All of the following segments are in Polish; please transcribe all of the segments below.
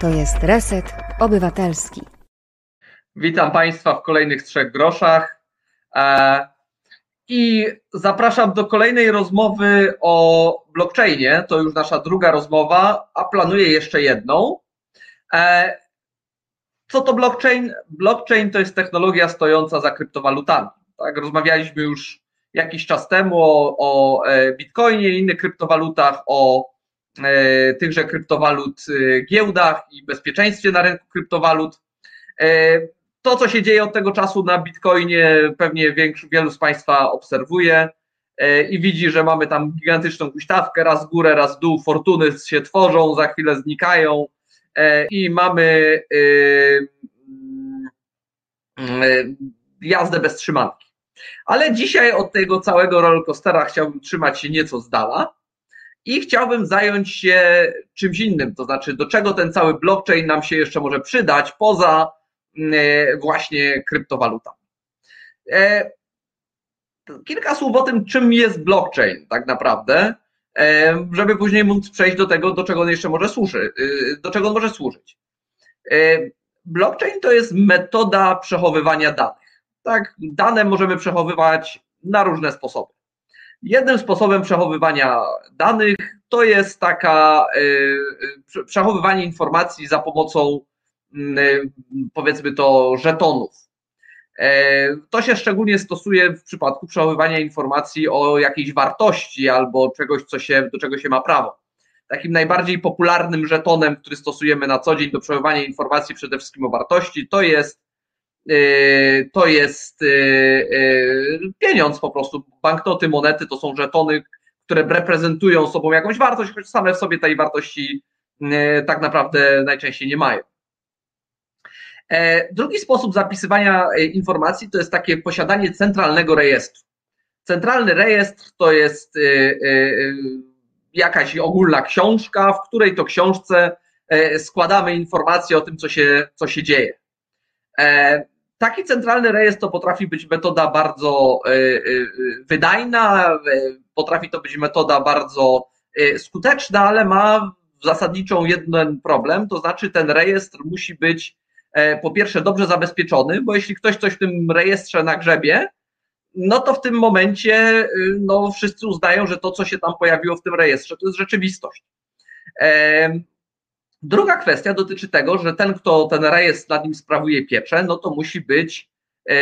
To jest Reset Obywatelski. Witam Państwa w kolejnych trzech groszach. E, I zapraszam do kolejnej rozmowy o blockchainie. To już nasza druga rozmowa, a planuję jeszcze jedną. E, co to blockchain? Blockchain to jest technologia stojąca za kryptowalutami. Tak, rozmawialiśmy już jakiś czas temu o, o e, bitcoinie innych kryptowalutach, o e, tychże kryptowalut e, giełdach i bezpieczeństwie na rynku kryptowalut. To, co się dzieje od tego czasu na bitcoinie, pewnie większość, wielu z Państwa obserwuje i widzi, że mamy tam gigantyczną huśtawkę, raz górę, raz dół, fortuny się tworzą, za chwilę znikają i mamy jazdę bez trzymanki. Ale dzisiaj od tego całego rollercoastera chciałbym trzymać się nieco z dala i chciałbym zająć się czymś innym, to znaczy do czego ten cały blockchain nam się jeszcze może przydać poza mm, e, właśnie kryptowalutami. E, kilka słów o tym, czym jest blockchain tak naprawdę, e, żeby później móc przejść do tego, do czego on jeszcze może służy, do czego on może służyć. Blockchain to jest metoda przechowywania danych tak, dane możemy przechowywać na różne sposoby. Jednym sposobem przechowywania danych to jest taka y, przechowywanie informacji za pomocą y, powiedzmy to żetonów. E, to się szczególnie stosuje w przypadku przechowywania informacji o jakiejś wartości albo czegoś, co się, do czego się ma prawo. Takim najbardziej popularnym żetonem, który stosujemy na co dzień do przechowywania informacji przede wszystkim o wartości, to jest Y, to jest y, y, pieniądz po prostu. Banknoty, monety to są żetony, które reprezentują sobą jakąś wartość, choć same w sobie tej wartości tak naprawdę najczęściej nie mają. E, drugi sposób zapisywania e, informacji to jest takie posiadanie centralnego rejestru. Centralny rejestr to jest jakaś ogólna książka, w której to książce e, składamy informacje o tym, co się, co się dzieje. Taki centralny rejestr to potrafi być metoda bardzo e, e, wydajna, e, potrafi to być metoda bardzo skuteczna, ale ma zasadniczą jeden problem, to znaczy ten rejestr musi być po pierwsze dobrze zabezpieczony, bo jeśli ktoś coś w tym rejestrze nagrzebie, no to w tym momencie no, wszyscy uznają, że to, co się tam pojawiło w tym rejestrze, to jest rzeczywistość. Druga kwestia dotyczy tego, że ten, kto ten rejestr nad nim sprawuje pieczę, no to musi być e,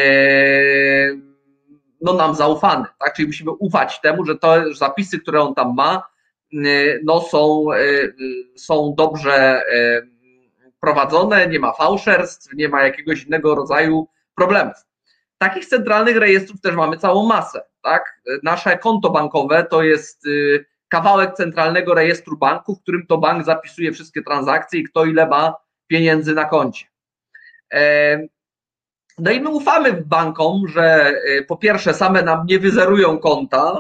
no nam zaufany, tak? Czyli musimy ufać temu, że to zapisy, które on tam ma, e, no są, e, są dobrze prowadzone, nie ma fałszerstw, nie ma jakiegoś innego rodzaju problemów. Takich centralnych rejestrów też mamy całą masę, tak? Nasze konto bankowe to jest kawałek centralnego rejestru banku, w którym to bank zapisuje wszystkie transakcje i kto ile ma pieniędzy na koncie. E, no i my ufamy bankom, że e, po pierwsze same nam nie wyzerują konta,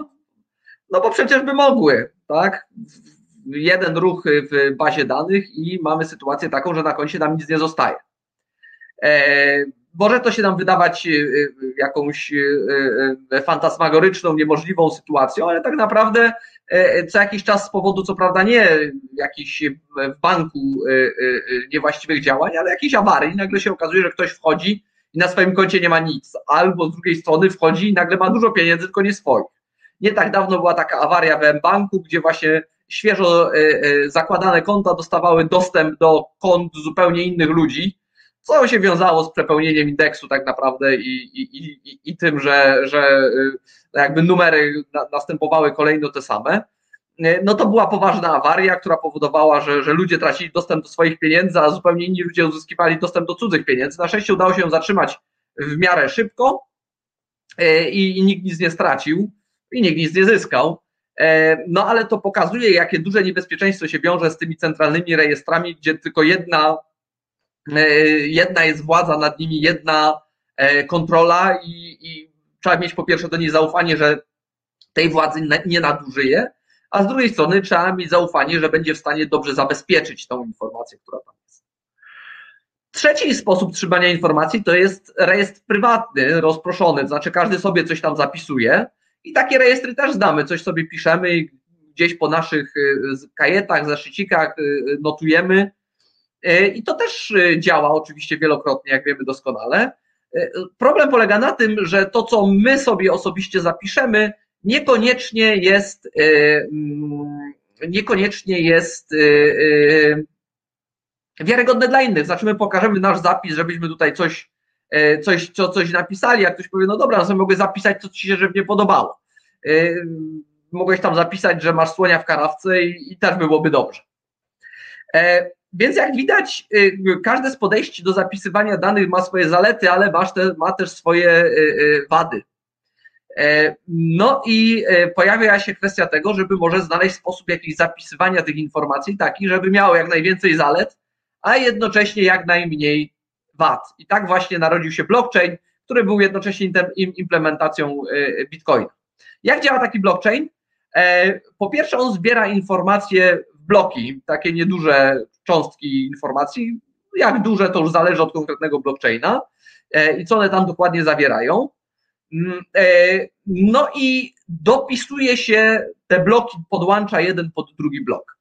no bo przecież by mogły, tak? Jeden ruch w bazie danych i mamy sytuację taką, że na koncie nam nic nie zostaje. E, może to się nam wydawać jakąś fantasmagoryczną, niemożliwą sytuacją, ale tak naprawdę co jakiś czas z powodu, co prawda nie jakichś w banku e, e, niewłaściwych działań, ale jakiejś awarii, nagle się okazuje, że ktoś wchodzi i na swoim koncie nie ma nic, albo z drugiej strony wchodzi i nagle ma dużo pieniędzy, tylko nie swoich. Nie tak dawno była taka awaria w banku, gdzie właśnie świeżo zakładane konta dostawały dostęp do kont zupełnie innych ludzi, co się wiązało z przepełnieniem indeksu tak naprawdę i, i, i, i tym, że, że jakby numery następowały kolejno te same, no to była poważna awaria, która powodowała, że, że ludzie tracili dostęp do swoich pieniędzy, a zupełnie inni ludzie uzyskiwali dostęp do cudzych pieniędzy. Na szczęście udało się ją zatrzymać w miarę szybko e, i, i nikt nic nie stracił i nikt nic nie zyskał. E, no ale to pokazuje, jakie duże niebezpieczeństwo się wiąże z tymi centralnymi rejestrami, gdzie tylko jedna, e, jedna jest władza nad nimi, jedna kontrola i, i trzeba mieć po pierwsze do niej zaufanie, że tej władzy nie nadużyje, a z drugiej strony trzeba mieć zaufanie, że będzie w stanie dobrze zabezpieczyć tą informację, która tam jest. Trzeci sposób trzymania informacji to jest rejestr prywatny, rozproszony, to znaczy każdy sobie coś tam zapisuje i takie rejestry też znamy, coś sobie piszemy i gdzieś po naszych kajetach, zeszycikach notujemy. I to też działa oczywiście wielokrotnie, jak wiemy doskonale. Problem polega na tym, że to, co my sobie osobiście zapiszemy, niekoniecznie jest, mm, niekoniecznie jest wiarygodne dla innych. Znaczy, my pokażemy nasz zapis, żebyśmy tutaj coś, e, coś, co, coś napisali, jak ktoś powie, no dobra, no mogę zapisać, co ci się żywnie podobało. E, mogłeś tam zapisać, że masz słonia w karawce i, i też byłoby dobrze. E, więc jak widać, każde z podejść do zapisywania danych ma swoje zalety, ale ma też swoje wady. No i pojawia się kwestia tego, żeby może znaleźć sposób jakiegoś zapisywania tych informacji taki, żeby miało jak najwięcej zalet, a jednocześnie jak najmniej wad. I tak właśnie narodził się blockchain, który był jednocześnie implementacją e, Bitcoina. Jak działa taki blockchain? E, po pierwsze, on zbiera informacje w bloki, takie nieduże cząstki informacji. Jak duże, to już zależy od konkretnego blockchaina e, i co one tam dokładnie zawierają. Mm, no i dopisuje się te bloki, podłącza jeden pod drugi blok.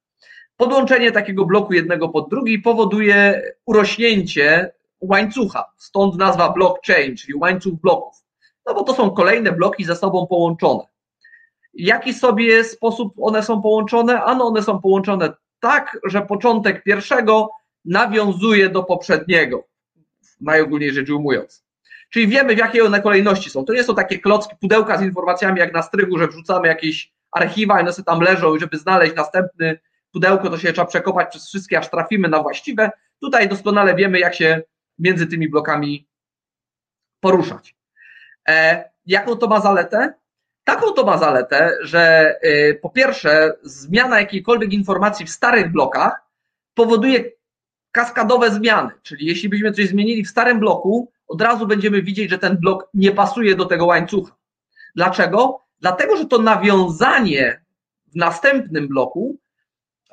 Podłączenie takiego bloku jednego pod drugi powoduje urośnięcie łańcucha, stąd nazwa blockchain, czyli łańcuch bloków. No bo to są kolejne bloki ze sobą połączone. Jaki sobie sposób one są połączone? Ano one są połączone tak, że początek pierwszego nawiązuje do poprzedniego, najogólniej rzecz ujmując. Czyli wiemy, w jakiej one kolejności są. To nie są takie klocki, pudełka z informacjami jak na strychu, że wrzucamy jakieś archiwa i one sobie tam leżą, żeby znaleźć następny pudełko to się trzeba przekopać przez wszystkie, aż trafimy na właściwe. Tutaj doskonale wiemy, jak się między tymi blokami poruszać. E, jaką to ma zaletę? Taką to ma zaletę, że y, po pierwsze, zmiana jakiejkolwiek informacji w starych blokach powoduje kaskadowe zmiany. Czyli jeśli byśmy coś zmienili w starym bloku, od razu będziemy widzieć, że ten blok nie pasuje do tego łańcucha. Dlaczego? Dlatego, że to nawiązanie w następnym bloku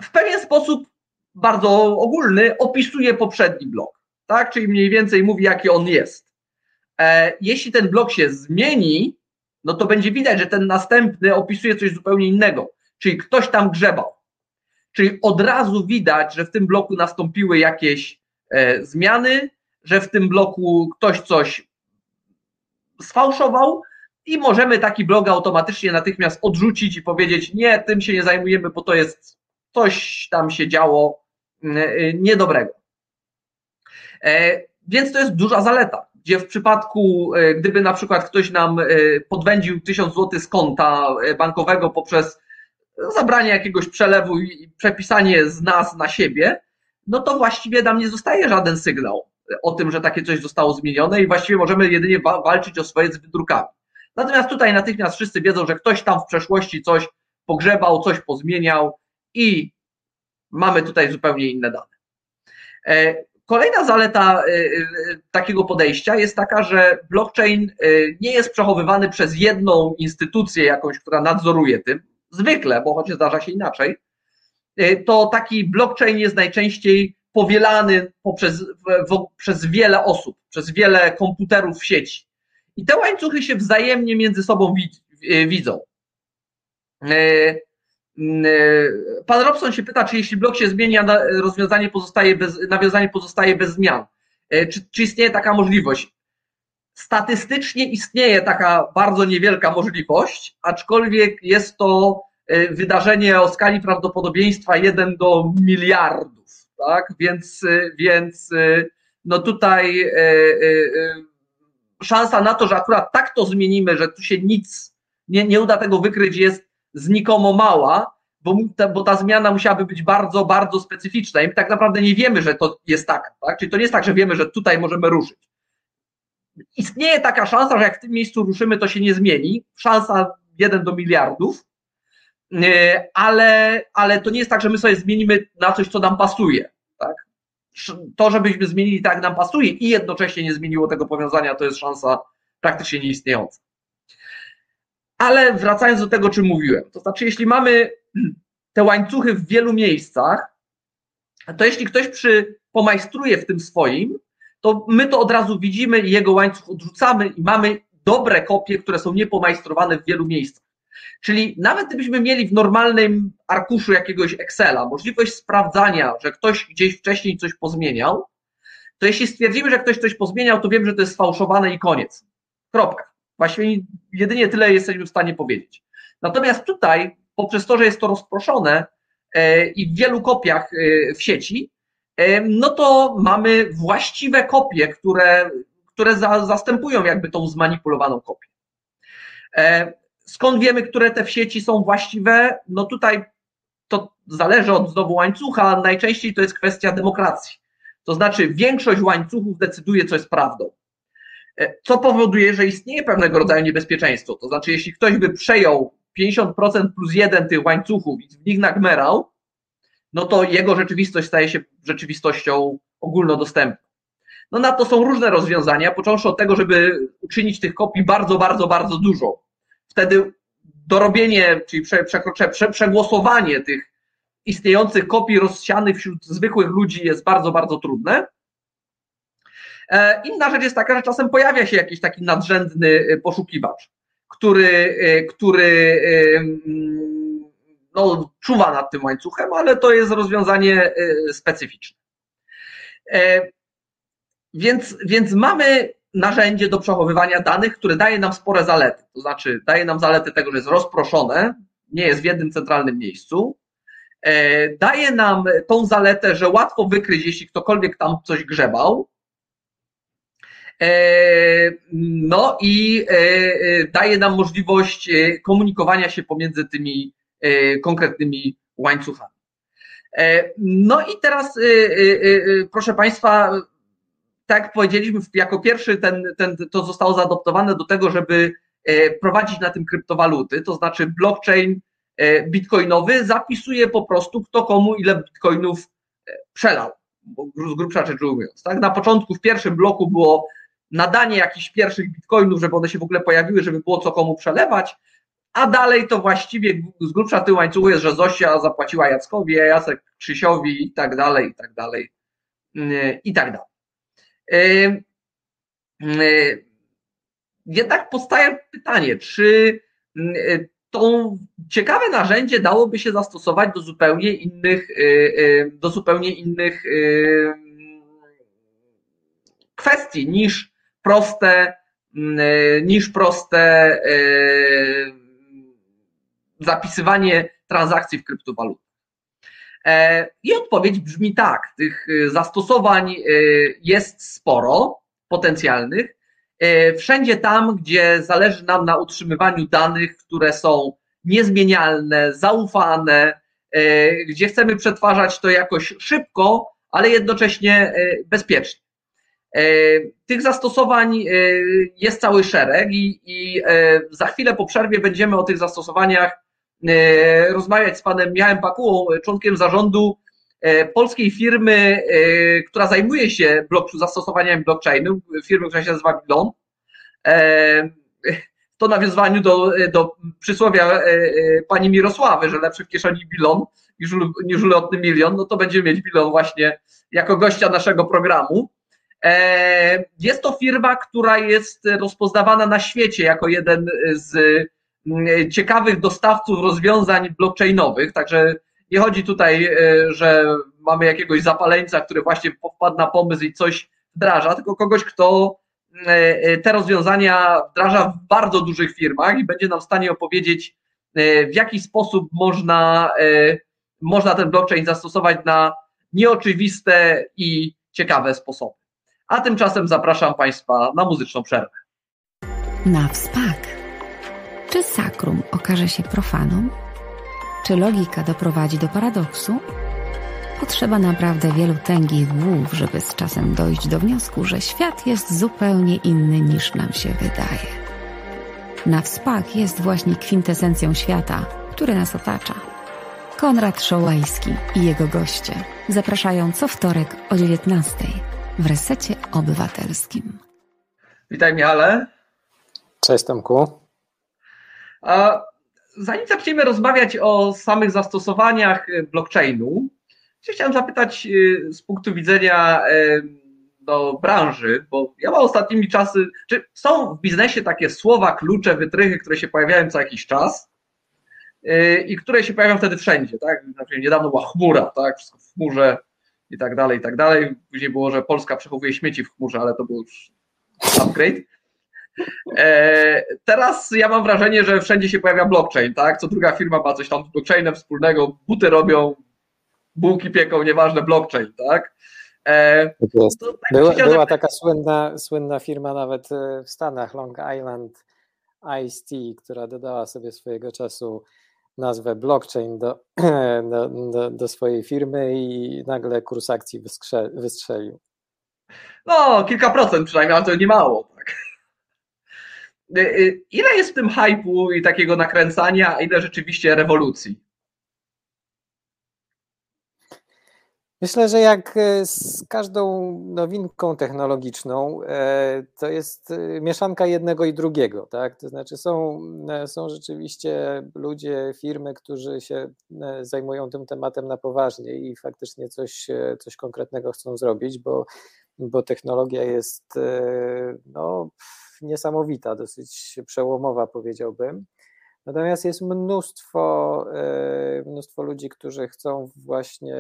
w pewien sposób bardzo ogólny opisuje poprzedni blok, tak? Czyli mniej więcej mówi, jaki on jest. E, jeśli ten blok się zmieni, no to będzie widać, że ten następny opisuje coś zupełnie innego, czyli ktoś tam grzebał. Czyli od razu widać, że w tym bloku nastąpiły jakieś e, zmiany, że w tym bloku ktoś coś sfałszował i możemy taki blok automatycznie natychmiast odrzucić i powiedzieć: Nie, tym się nie zajmujemy, bo to jest coś tam się działo mm, y, niedobrego. E, więc to jest duża zaleta, gdzie w przypadku, e, gdyby na przykład ktoś nam e, podwędził 1000 zł z konta bankowego poprzez zabranie jakiegoś przelewu i przepisanie z nas na siebie, no to właściwie nam nie zostaje żaden sygnał o tym, że takie coś zostało zmienione i właściwie możemy jedynie walczyć o swoje z wydrukami. Natomiast tutaj natychmiast wszyscy wiedzą, że ktoś tam w przeszłości coś pogrzebał, coś pozmieniał, i mamy tutaj zupełnie inne dane. Kolejna zaleta e, e, takiego podejścia jest taka, że blockchain nie jest przechowywany przez jedną instytucję jakąś, która nadzoruje tym, zwykle, bo choć zdarza się inaczej, to taki blockchain jest najczęściej powielany poprzez, przez wiele osób, przez wiele komputerów w sieci. I te łańcuchy się wzajemnie między sobą widzą. Mm, e, pan Robson się pyta, czy jeśli blok się zmienia, rozwiązanie pozostaje bez, nawiązanie pozostaje bez zmian. E, czy, czy istnieje taka możliwość? Statystycznie istnieje taka bardzo niewielka możliwość, aczkolwiek jest to e, wydarzenie o skali prawdopodobieństwa 1 do miliardów, tak? Więc, więc no tutaj szansa na to, że akurat tak to zmienimy, że tu się nic nie, nie uda tego wykryć, jest znikomo mała, bo ta, bo ta zmiana musiałaby być bardzo, bardzo specyficzna i my tak naprawdę nie wiemy, że to jest tak, tak? Czyli to nie jest tak, że wiemy, że tutaj możemy ruszyć. Istnieje taka szansa, że jak w tym miejscu ruszymy, to się nie zmieni. Szansa 1 do miliardów, e, ale, ale to nie jest tak, że my sobie zmienimy na coś, co nam pasuje. Tak? To, żebyśmy zmienili tak, nam pasuje i jednocześnie nie zmieniło tego powiązania, to jest szansa praktycznie nieistniejąca. Ale wracając do tego, czym mówiłem, to znaczy, jeśli mamy te łańcuchy w wielu miejscach, to jeśli ktoś przy, pomajstruje w tym swoim, to my to od razu widzimy i jego łańcuch odrzucamy i mamy dobre kopie, które są niepomajstrowane w wielu miejscach. Czyli nawet gdybyśmy mieli w normalnym arkuszu jakiegoś Excela możliwość sprawdzania, że ktoś gdzieś wcześniej coś pozmieniał, to jeśli stwierdzimy, że ktoś coś pozmieniał, to wiem, że to jest sfałszowane i koniec. Kropka. Właściwie jedynie tyle jesteśmy w stanie powiedzieć. Natomiast tutaj, poprzez to, że jest to rozproszone e, i w wielu kopiach e, w sieci, e, no to mamy właściwe kopie, które, które za, zastępują jakby tą zmanipulowaną kopię. Skąd wiemy, które te w sieci są właściwe? No tutaj to zależy od znowu łańcucha, najczęściej to jest kwestia demokracji. To znaczy większość łańcuchów decyduje, co jest prawdą. E, co powoduje, że istnieje pewnego rodzaju niebezpieczeństwo. To znaczy, jeśli ktoś by przejął 50% plus jeden tych łańcuchów i w nich nagmerał, no to jego rzeczywistość staje się rzeczywistością ogólnodostępną. No na to są różne rozwiązania, począwszy od tego, żeby uczynić tych kopii bardzo, bardzo, bardzo dużo. Wtedy dorobienie, czyli prze, prze, prze, przegłosowanie tych istniejących kopii rozsianych wśród zwykłych ludzi jest bardzo, bardzo trudne. E, inna rzecz jest taka, że czasem pojawia się jakiś taki nadrzędny e, poszukiwacz, który, e, który no, czuwa nad tym łańcuchem, ale to jest rozwiązanie specyficzne. Więc, więc mamy narzędzie do przechowywania danych, które daje nam spore zalety. To znaczy, daje nam zalety tego, że jest rozproszone, nie jest w jednym centralnym miejscu. Daje nam tą zaletę, że łatwo wykryć, jeśli ktokolwiek tam coś grzebał. E, no i e, e, daje nam możliwość komunikowania się pomiędzy tymi konkretnymi łańcuchami. No i teraz, proszę Państwa, tak jak powiedzieliśmy, jako pierwszy ten, ten, to zostało zaadoptowane do tego, żeby prowadzić na tym kryptowaluty, to znaczy blockchain bitcoinowy zapisuje po prostu kto komu ile bitcoinów przelał, z grubsza rzecz ujmując. Tak? Na początku w pierwszym bloku było nadanie jakichś pierwszych bitcoinów, żeby one się w ogóle pojawiły, żeby było co komu przelewać, a dalej to właściwie z grubsza tyłu łańcuchu jest, że Zosia zapłaciła Jackowi, Jacek Krzysiowi i tak dalej, i tak dalej, mm, i tak dalej. Jednak powstaje pytanie, czy to ciekawe narzędzie dałoby się zastosować do zupełnie innych, do zupełnie innych kwestii niż proste, mm, e, niż proste e, zapisywanie transakcji w kryptowalutach. E, I odpowiedź brzmi tak: tych zastosowań jest sporo potencjalnych. Wszędzie tam, gdzie zależy nam na utrzymywaniu danych, które są niezmienialne, zaufane, gdzie chcemy przetwarzać to jakoś szybko, ale jednocześnie bezpiecznie. E, tych zastosowań e, jest cały szereg i, i e, za chwilę po przerwie będziemy o tych zastosowaniach rozmawiać z panem Michałem Pakułą, członkiem zarządu polskiej firmy, która zajmuje się zastosowaniami blockchainu, firmy, która się nazywa Bilon. To nawiązaniu do, do przysłowia pani Mirosławy, że lepszy w kieszeni Bilon niż, niż ulotny milion, no to będziemy mieć Bilon właśnie jako gościa naszego programu. E, jest to firma, która jest rozpoznawana na świecie jako jeden z mm, ciekawych dostawców rozwiązań blockchainowych, także nie chodzi tutaj, e, że mamy jakiegoś zapaleńca, który właśnie wpadł na pomysł i coś wdraża, tylko kogoś, kto e, te rozwiązania wdraża w bardzo dużych firmach i będzie nam w stanie opowiedzieć, w jaki sposób można, można ten blockchain zastosować na nieoczywiste i ciekawe sposoby. A tymczasem zapraszam Państwa na muzyczną przerwę. Na wspak. Czy sakrum okaże się profaną? Czy logika doprowadzi do paradoksu? Potrzeba naprawdę wielu tęgich głów, żeby z czasem dojść do wniosku, że świat jest zupełnie inny niż nam się wydaje. Na wspak jest właśnie kwintesencją świata, który nas otacza. Konrad Szołajski i jego goście zapraszają co wtorek o 19 w resecie obywatelskim. Witaj Michale. Cześć Tomku. A zanim zaczniemy rozmawiać o samych zastosowaniach blockchainu, chciałem zapytać y, z punktu widzenia do branży, bo ja mam ostatnimi czasy, czy są w biznesie takie słowa, klucze, wytrychy, które się pojawiają co jakiś czas i które się pojawiają wtedy wszędzie, tak? Znaczy, niedawno była chmura, tak? Wszystko w chmurze i tak dalej, i tak dalej. Później było, że Polska przechowuje śmieci w chmurze, ale to był już upgrade. E, teraz ja mam wrażenie, że wszędzie się pojawia blockchain, tak? Co druga firma ma coś tam z blockchainem wspólnego, buty robią, bułki pieką, nieważne, blockchain, tak? E, tak była, była taka słynna, słynna firma nawet e, w Stanach, Long Island Ice Tea, która dodała sobie swojego czasu nazwę blockchain do, do, do, swojej firmy i nagle kurs akcji wystrzelił. No, kilka procent przynajmniej, ale to nie mało. Tak? Y, y, ile jest w tym hypu i takiego nakręcania, a ile rzeczywiście rewolucji? Myślę, że jak e, z każdą nowinką technologiczną, e, to jest e, mieszanka jednego i drugiego, tak? To znaczy są, są rzeczywiście ludzie, firmy, którzy się zajmują tym tematem na poważnie i faktycznie coś, coś konkretnego chcą zrobić, bo, bo technologia jest no, niesamowita, dosyć przełomowa, powiedziałbym. Natomiast jest mnóstwo, mnóstwo ludzi, którzy chcą właśnie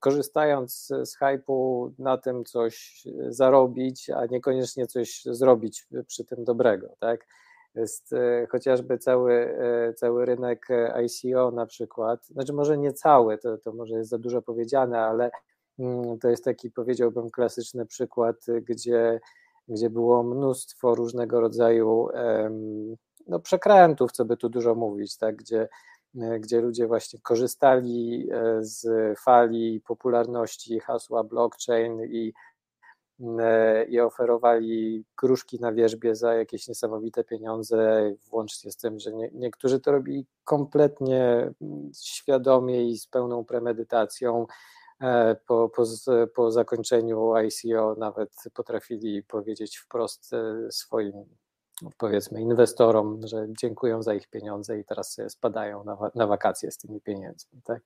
korzystając z hypu na tym coś zarobić, a niekoniecznie coś zrobić przy tym dobrego, tak? Jest e, chociażby cały, e, cały rynek ICO na przykład, znaczy może nie cały, to, to może jest za dużo powiedziane, ale mm, to jest taki powiedziałbym klasyczny przykład, gdzie, gdzie było mnóstwo różnego rodzaju no, przekrętów, co by tu dużo mówić, tak, gdzie, gdzie ludzie właśnie korzystali e, z fali popularności hasła blockchain i, e, i oferowali gruszki na wierzbie za jakieś niesamowite pieniądze, włącznie z tym, że nie, niektórzy to robili kompletnie świadomie i z pełną premedytacją. E, po, po, po zakończeniu ICO nawet potrafili powiedzieć wprost swoim powiedzmy inwestorom, że dziękują za ich pieniądze i teraz sobie spadają na, na wakacje z tymi pieniędzmi. Tak?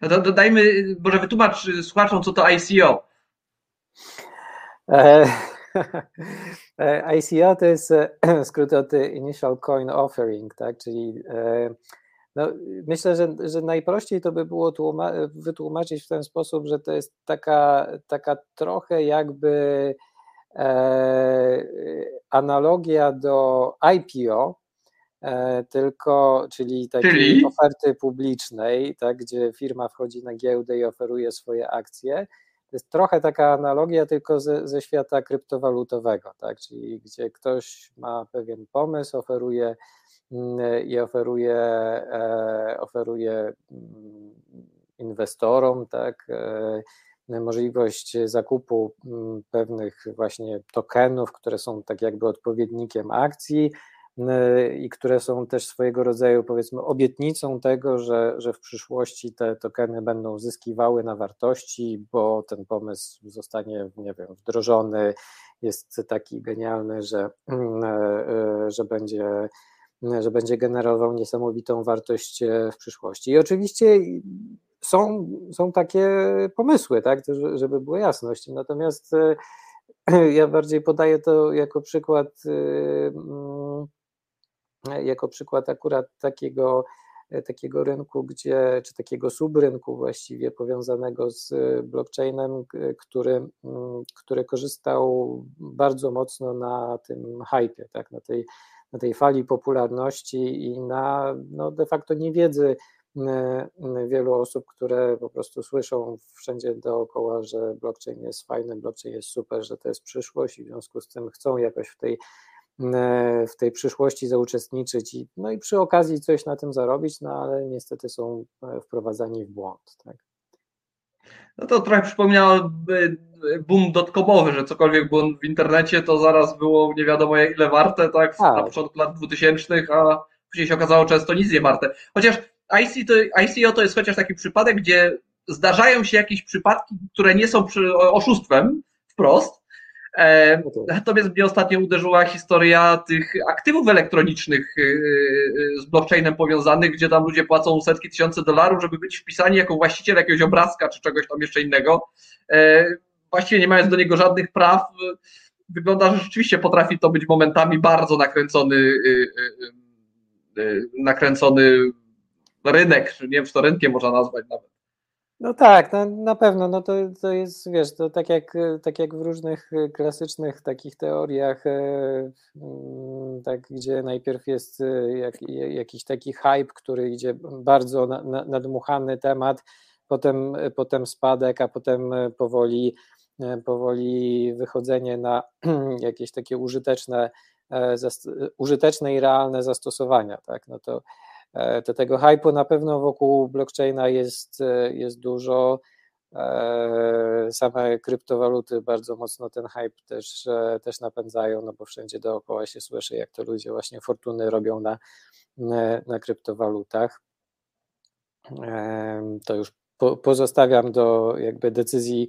No to dodajmy, może wytłumacz słuchaczom, co to ICO. E, e ICO to jest e, skrót od Initial Coin Offering, tak? czyli no, myślę, że, że najprościej to by było wytłumaczyć w ten sposób, że to jest taka, taka trochę jakby analogia do IPO, e, tylko, czyli takiej czyli? oferty publicznej, tak, gdzie firma wchodzi na giełdę i oferuje swoje akcje. To jest trochę taka analogia, tylko ze, ze świata kryptowalutowego, tak, czyli gdzie ktoś ma pewien pomysł, oferuje mm, i oferuje, e, oferuje mm, inwestorom, tak, możliwość zakupu mm, pewnych właśnie tokenów, które są tak jakby odpowiednikiem akcji i które są też swojego rodzaju powiedzmy obietnicą tego, że, że w przyszłości te tokeny będą zyskiwały na wartości, bo ten pomysł zostanie, nie wiem, wdrożony, jest taki genialny, że, mm, e, że będzie że będzie generował niesamowitą wartość e, w przyszłości. I oczywiście są, są takie pomysły, tak, żeby była jasność. Natomiast e, ja bardziej podaję to jako przykład, e, mm, jako przykład akurat takiego, takiego rynku, gdzie, czy takiego subrynku właściwie powiązanego z blockchainem, który, mm, który korzystał bardzo mocno na tym hypie, tak, na tej, na tej fali popularności i na no, de facto niewiedzy wielu osób, które po prostu słyszą wszędzie dookoła, że blockchain jest fajny, blockchain jest super, że to jest przyszłość i w związku z tym chcą jakoś w tej, w tej przyszłości zauczestniczyć i, no i przy okazji coś na tym zarobić, no ale niestety są e, wprowadzani w błąd. Tak. No to trochę przypomniało boom dotcomowy, że cokolwiek było w internecie, to zaraz było nie wiadomo ile warte, tak, tak. na początku lat 2000, a później się okazało często nic nie warte. Chociaż IC to, ICO to jest chociaż taki przypadek, gdzie zdarzają się jakieś przypadki, które nie są oszustwem wprost. E, no natomiast mnie ostatnio uderzyła historia tych aktywów elektronicznych e, e, z blockchainem powiązanych, gdzie tam ludzie płacą setki tysięcy dolarów, żeby być wpisani jako właściciel jakiegoś obrazka czy czegoś tam jeszcze innego. Właściwie nie mając do niego żadnych praw. Wygląda, że rzeczywiście potrafi to być momentami bardzo nakręcony, nakręcony rynek, nie wiem, czy to rynkiem można nazwać nawet. No tak, no, na pewno, no to, to jest, wiesz, to tak jak, tak jak w różnych klasycznych takich teoriach, e, mm, tak, gdzie najpierw jest e, jak, jakiś taki hype, który idzie bardzo na, na, nadmuchany temat, potem, potem spadek, a potem powoli, powoli wychodzenie na jakieś takie użyteczne, e, użyteczne i realne zastosowania, tak, no to E, to tego hypu na pewno wokół blockchaina jest, e, jest dużo. E, same kryptowaluty bardzo mocno ten hype też, też napędzają, no bo wszędzie dookoła się słyszy, jak to ludzie właśnie fortuny robią na, na kryptowalutach. To już pozostawiam do jakby decyzji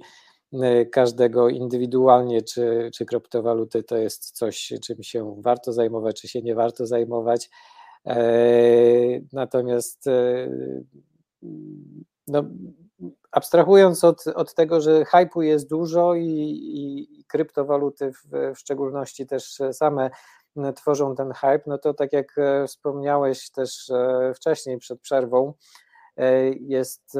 każdego indywidualnie, czy, czy kryptowaluty to jest coś, czym się warto zajmować, czy się nie warto zajmować. E, natomiast e, no, abstrahując od, od tego, że hypu jest dużo i, i, kryptowaluty w, w, szczególności też same tworzą ten hype, no to tak jak e, wspomniałeś też wcześniej przed przerwą, jest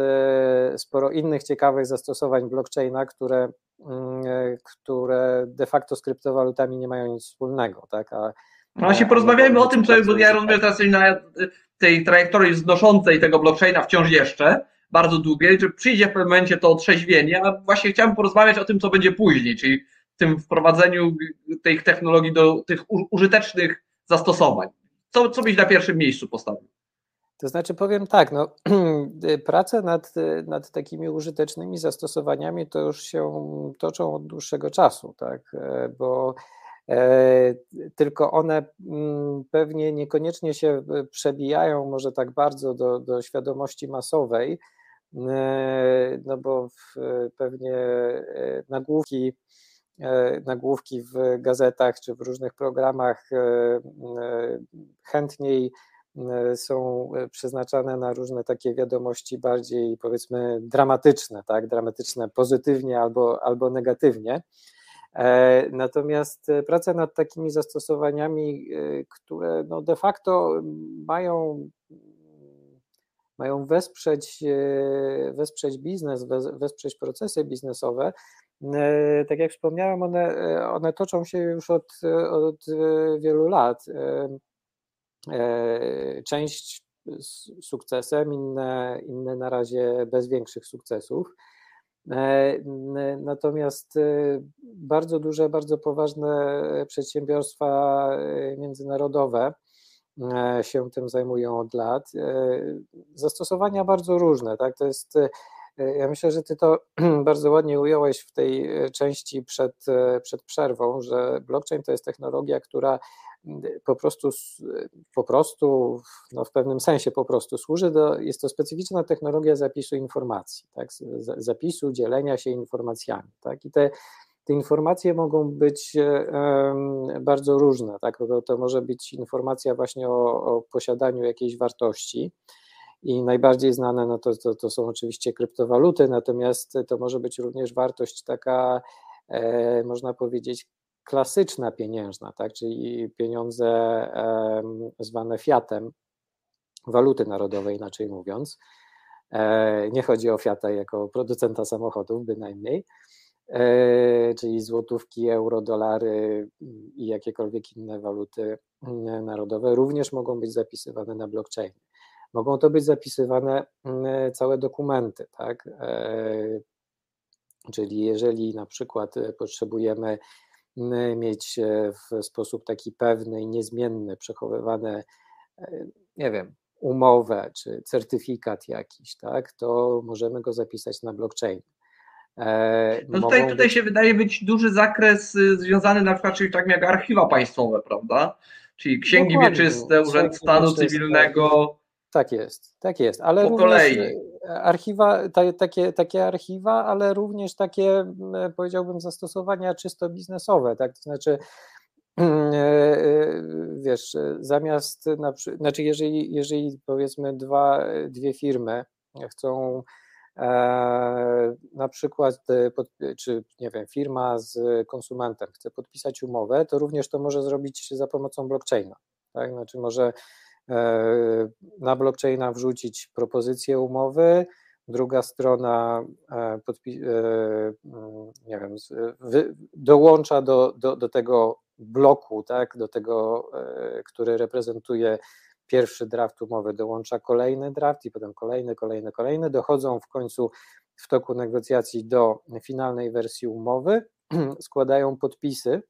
sporo innych ciekawych zastosowań blockchaina, które, mm, które de facto z kryptowalutami nie mają nic wspólnego, tak? A no właśnie porozmawiajmy o tym, co, bo ja rozumiem, teraz na tej trajektorii znoszącej tego blockchaina wciąż jeszcze, bardzo długiej, że przyjdzie w pewnym momencie to otrzeźwienie, a właśnie chciałem porozmawiać o tym, co będzie później, czyli tym wprowadzeniu tych technologii do tych użytecznych zastosowań. Co, co byś na pierwszym miejscu postawił? To znaczy powiem tak, no, prace nad, nad takimi użytecznymi zastosowaniami to już się toczą od dłuższego czasu, tak, bo E, tylko one mm, pewnie niekoniecznie się e, przebijają może tak bardzo do, do świadomości masowej, e, no bo pewnie nagłówki, nagłówki w gazetach czy w różnych programach chętniej są przeznaczane na różne takie wiadomości bardziej powiedzmy dramatyczne, tak, dramatyczne pozytywnie albo, albo negatywnie. E, natomiast e, praca nad takimi zastosowaniami, e, które no de facto mają, mają wesprzeć, wesprzeć biznes, wesprzeć procesy biznesowe, tak jak wspomniałem, one, one toczą się już od, od wielu lat. Część z sukcesem, inne, inne na razie bez większych sukcesów. E, natomiast e, bardzo duże, bardzo poważne przedsiębiorstwa e, międzynarodowe się tym zajmują od lat. Zastosowania bardzo różne, tak? To jest. Ja myślę, że ty to bardzo ładnie ująłeś w tej części przed, przed przerwą, że blockchain to jest technologia, która po prostu, po prostu no w pewnym sensie po prostu służy do, jest to specyficzna technologia zapisu informacji, tak, zapisu, dzielenia się informacjami, tak, i te, te informacje mogą być bardzo różne, tak, to, to może być informacja właśnie o, o posiadaniu jakiejś wartości, i najbardziej znane no to, to, to, są oczywiście kryptowaluty, natomiast to może być również wartość taka, e, można powiedzieć, klasyczna pieniężna, tak, czyli pieniądze zwane fiatem, waluty narodowej inaczej mówiąc. E, nie chodzi o Fiata jako producenta samochodów bynajmniej, e, czyli złotówki, euro, dolary i jakiekolwiek inne waluty mm, narodowe również mogą być zapisywane na blockchainie. Mogą to być zapisywane mm, całe dokumenty, tak? E, czyli jeżeli na przykład potrzebujemy mieć e, w sposób taki pewny i niezmienny przechowywane, e, nie wiem, umowę czy certyfikat jakiś, tak, to możemy go zapisać na blockchain. E, no tutaj, tutaj się wydaje być duży zakres y, związany na przykład, czyli tak jak archiwa państwowe, prawda? Czyli księgi Dokładnie. wieczyste, Urząd Stanu Cywilnego. Tak jest, tak jest, ale po kolei. E, archiwa, takie, takie archiwa, ale również takie, powiedziałbym, zastosowania czysto biznesowe, tak, to znaczy e, e, wiesz, zamiast, na, znaczy jeżeli, jeżeli powiedzmy dwa, dwie firmy chcą na przykład, czy nie wiem, firma z konsumentem chce podpisać umowę, to również to może zrobić za pomocą blockchaina, tak, znaczy może na blockchaina wrzucić propozycję umowy, druga strona nie wiem, dołącza do, do, do tego bloku, tak, do tego, który reprezentuje pierwszy draft umowy, dołącza kolejny draft i potem kolejny, kolejny, kolejny, dochodzą w końcu w toku negocjacji do finalnej wersji umowy, składają podpisy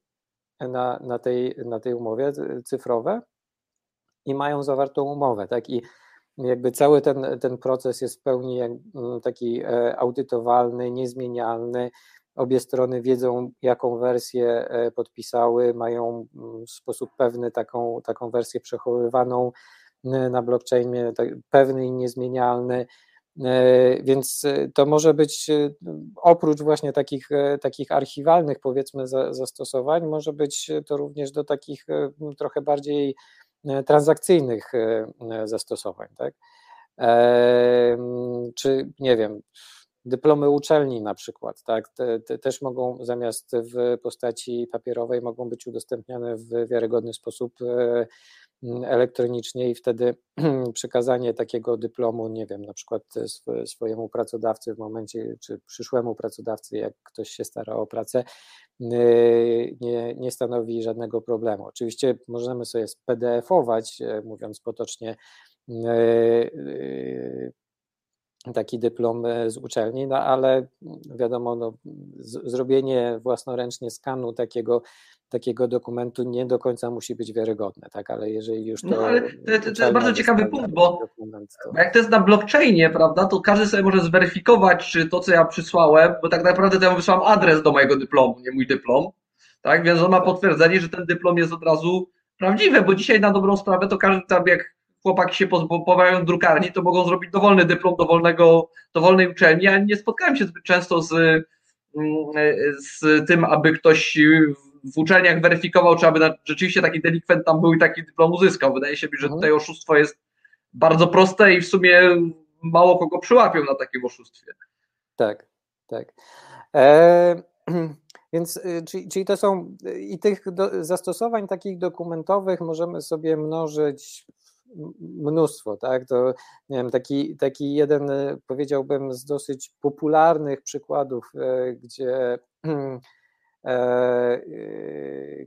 na, na, tej, na tej umowie cyfrowe i mają zawartą umowę, tak, i jakby cały ten, ten proces jest w pełni taki e, audytowalny, niezmienialny, Obie strony wiedzą, jaką wersję e, podpisały, mają w sposób pewny taką, taką wersję przechowywaną e, na blockchainie, tak, pewny i niezmienialny. Więc to może być oprócz właśnie takich, takich archiwalnych, powiedzmy, zastosowań, może być to również do takich trochę bardziej transakcyjnych zastosowań. Tak? Czy nie wiem, dyplomy uczelni na przykład, tak, te, te też mogą zamiast w postaci papierowej mogą być udostępniane w wiarygodny sposób e, elektronicznie i wtedy przekazanie takiego dyplomu, nie wiem, na przykład swojemu pracodawcy w momencie, czy przyszłemu pracodawcy, jak ktoś się stara o pracę, e, nie, nie stanowi żadnego problemu. Oczywiście możemy sobie PDF-ować, e, mówiąc potocznie, taki dyplom e, z uczelni, no ale wiadomo, no, z, zrobienie własnoręcznie skanu takiego, takiego dokumentu nie do końca musi być wiarygodne, tak, ale jeżeli już to... No ale to, to, to jest bardzo ciekawy punkt, bo dokument, to... jak to jest na blockchainie, prawda, to każdy sobie może zweryfikować, czy to, co ja przysłałem, bo tak naprawdę to ja wysłałem adres do mojego dyplomu, nie mój dyplom, tak, więc on ma tak. potwierdzenie, że ten dyplom jest od razu prawdziwy, bo dzisiaj na dobrą sprawę to każdy tam jak chłopaki się pozbawiają drukarni, to mogą zrobić dowolny dyplom dowolnego, dowolnej uczelni, a nie spotkałem się zbyt często z, mm, z tym, aby ktoś w uczelniach weryfikował, czy aby rzeczywiście taki delikwent tam był i taki dyplom uzyskał. Wydaje się mi, że mhm. tutaj oszustwo jest bardzo proste i w sumie mało kogo przyłapią na takim oszustwie. Tak, tak. E, więc, y, czyli, czyli, to są i tych do, zastosowań takich dokumentowych możemy sobie mnożyć mnóstwo, tak? To nie wiem, taki, taki jeden e, powiedziałbym z dosyć popularnych przykładów, e, gdzie e,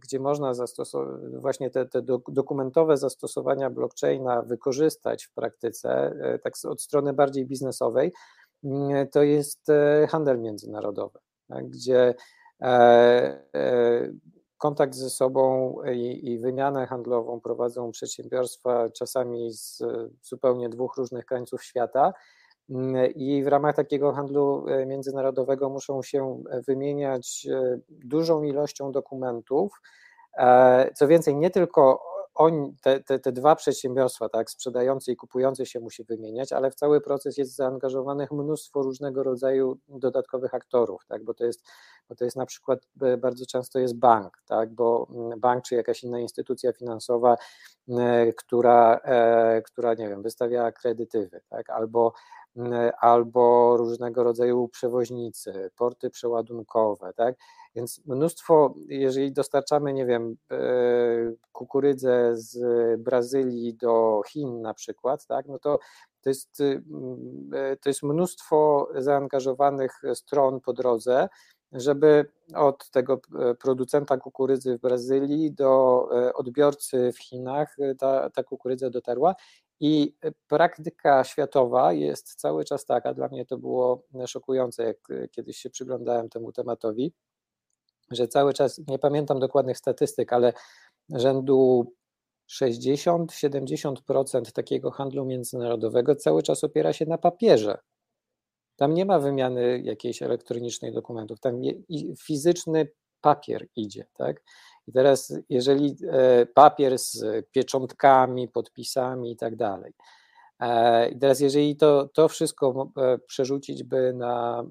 gdzie można zastosować właśnie te, te dokumentowe zastosowania blockchaina wykorzystać w praktyce, tak od strony bardziej biznesowej, mm, to jest handel międzynarodowy, tak? gdzie kontakt ze sobą i, i, wymianę handlową prowadzą przedsiębiorstwa czasami z zupełnie dwóch różnych krańców świata. Mm, I w ramach takiego handlu e, międzynarodowego muszą się wymieniać e, dużą ilością dokumentów. E, co więcej, nie tylko oni, te, te, te dwa przedsiębiorstwa, tak, sprzedający i kupujący się musi wymieniać, ale w cały proces jest zaangażowanych mnóstwo różnego rodzaju dodatkowych aktorów, tak, bo to jest, bo to jest na przykład e, bardzo często jest bank, tak, bo mm, bank czy jakaś inna instytucja finansowa, e, która, e, która nie wiem, wystawia kredytywy, tak, albo albo różnego rodzaju przewoźnicy, porty przeładunkowe, tak? Więc mnóstwo, jeżeli dostarczamy, nie wiem, e, kukurydzę z Brazylii do Chin na przykład, tak, no to to jest, mm, e, to jest mnóstwo zaangażowanych stron po drodze, żeby od tego e, producenta kukurydzy w Brazylii do odbiorcy w Chinach ta, ta kukurydza dotarła i praktyka światowa jest cały czas taka, dla mnie to było szokujące, jak kiedyś się przyglądałem temu tematowi, że cały czas, nie pamiętam dokładnych statystyk, ale rzędu 60-70% takiego handlu międzynarodowego cały czas opiera się na papierze. Tam nie ma wymiany jakiejś elektronicznej dokumentów, tam fizyczny papier idzie, tak? I teraz, jeżeli e, papier z pieczątkami, podpisami i tak dalej. E, I teraz, jeżeli to, to wszystko e, przerzucić by na,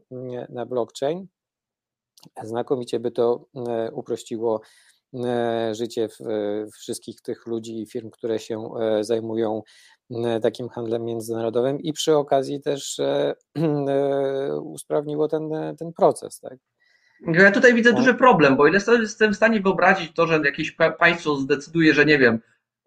na blockchain, znakomicie by to uprościło życie wszystkich tych ludzi i firm, które się zajmują takim handlem międzynarodowym i przy okazji też usprawniło ten, ten proces. Tak? Ja tutaj widzę no. duży problem, bo ile sobie jestem w stanie wyobrazić to, że jakieś państwo zdecyduje, że nie wiem,